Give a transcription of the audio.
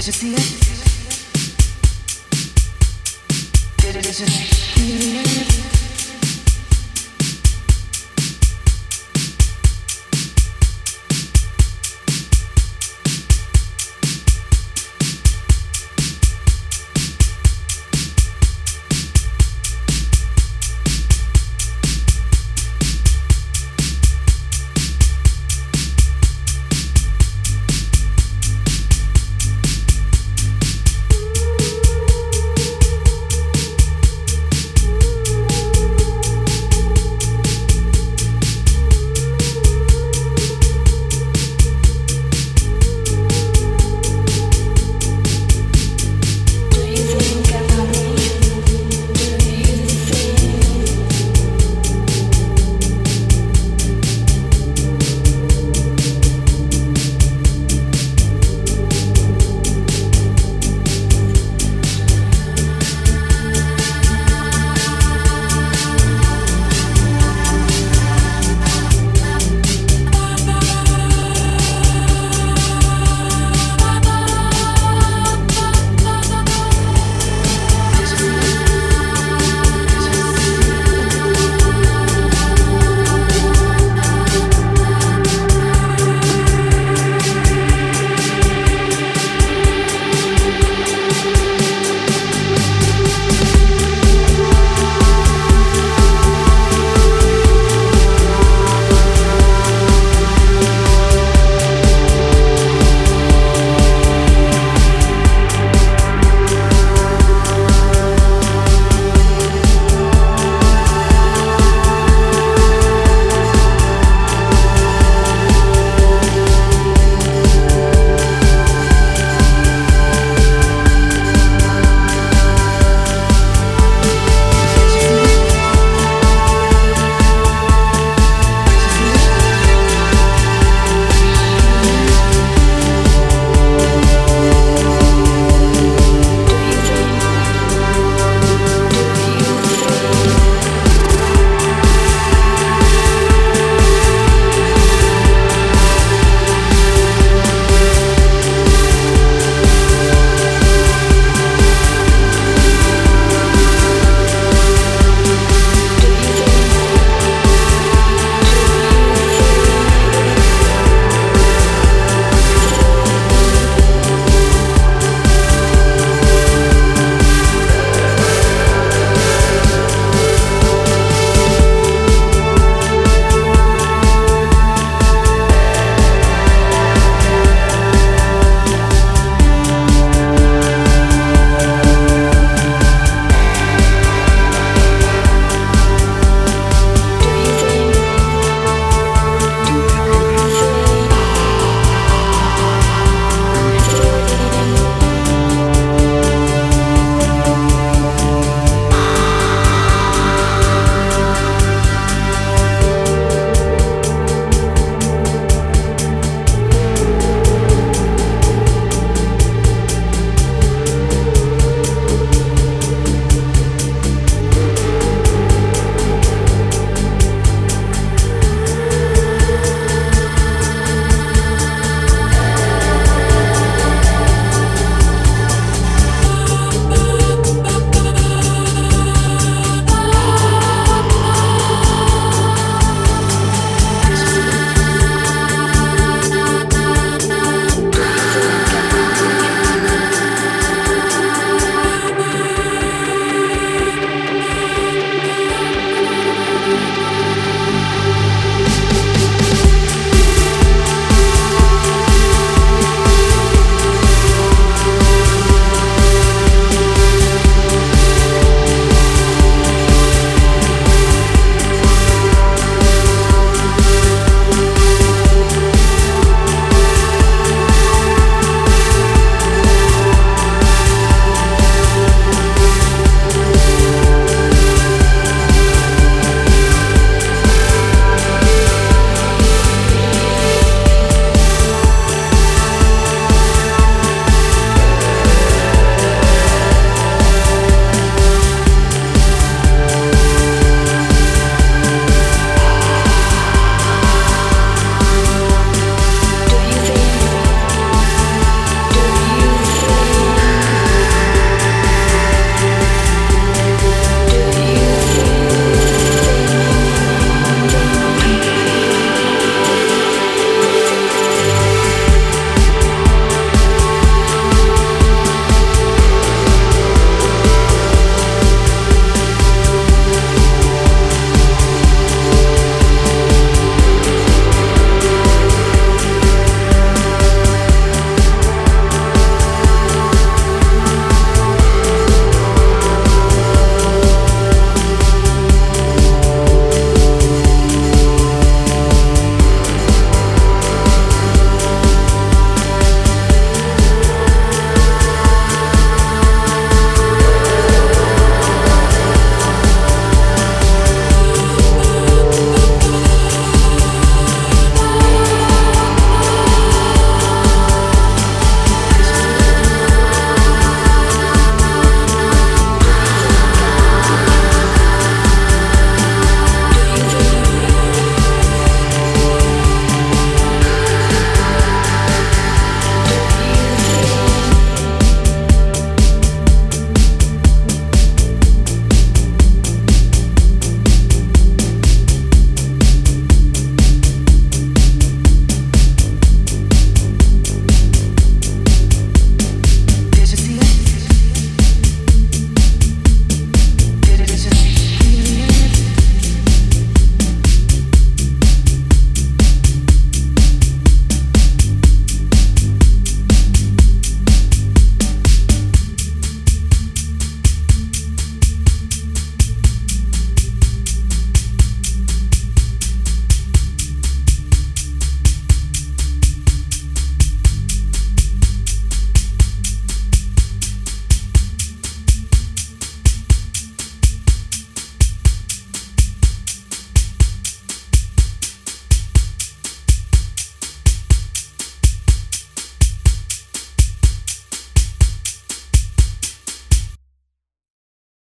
Did you see it? Did you it?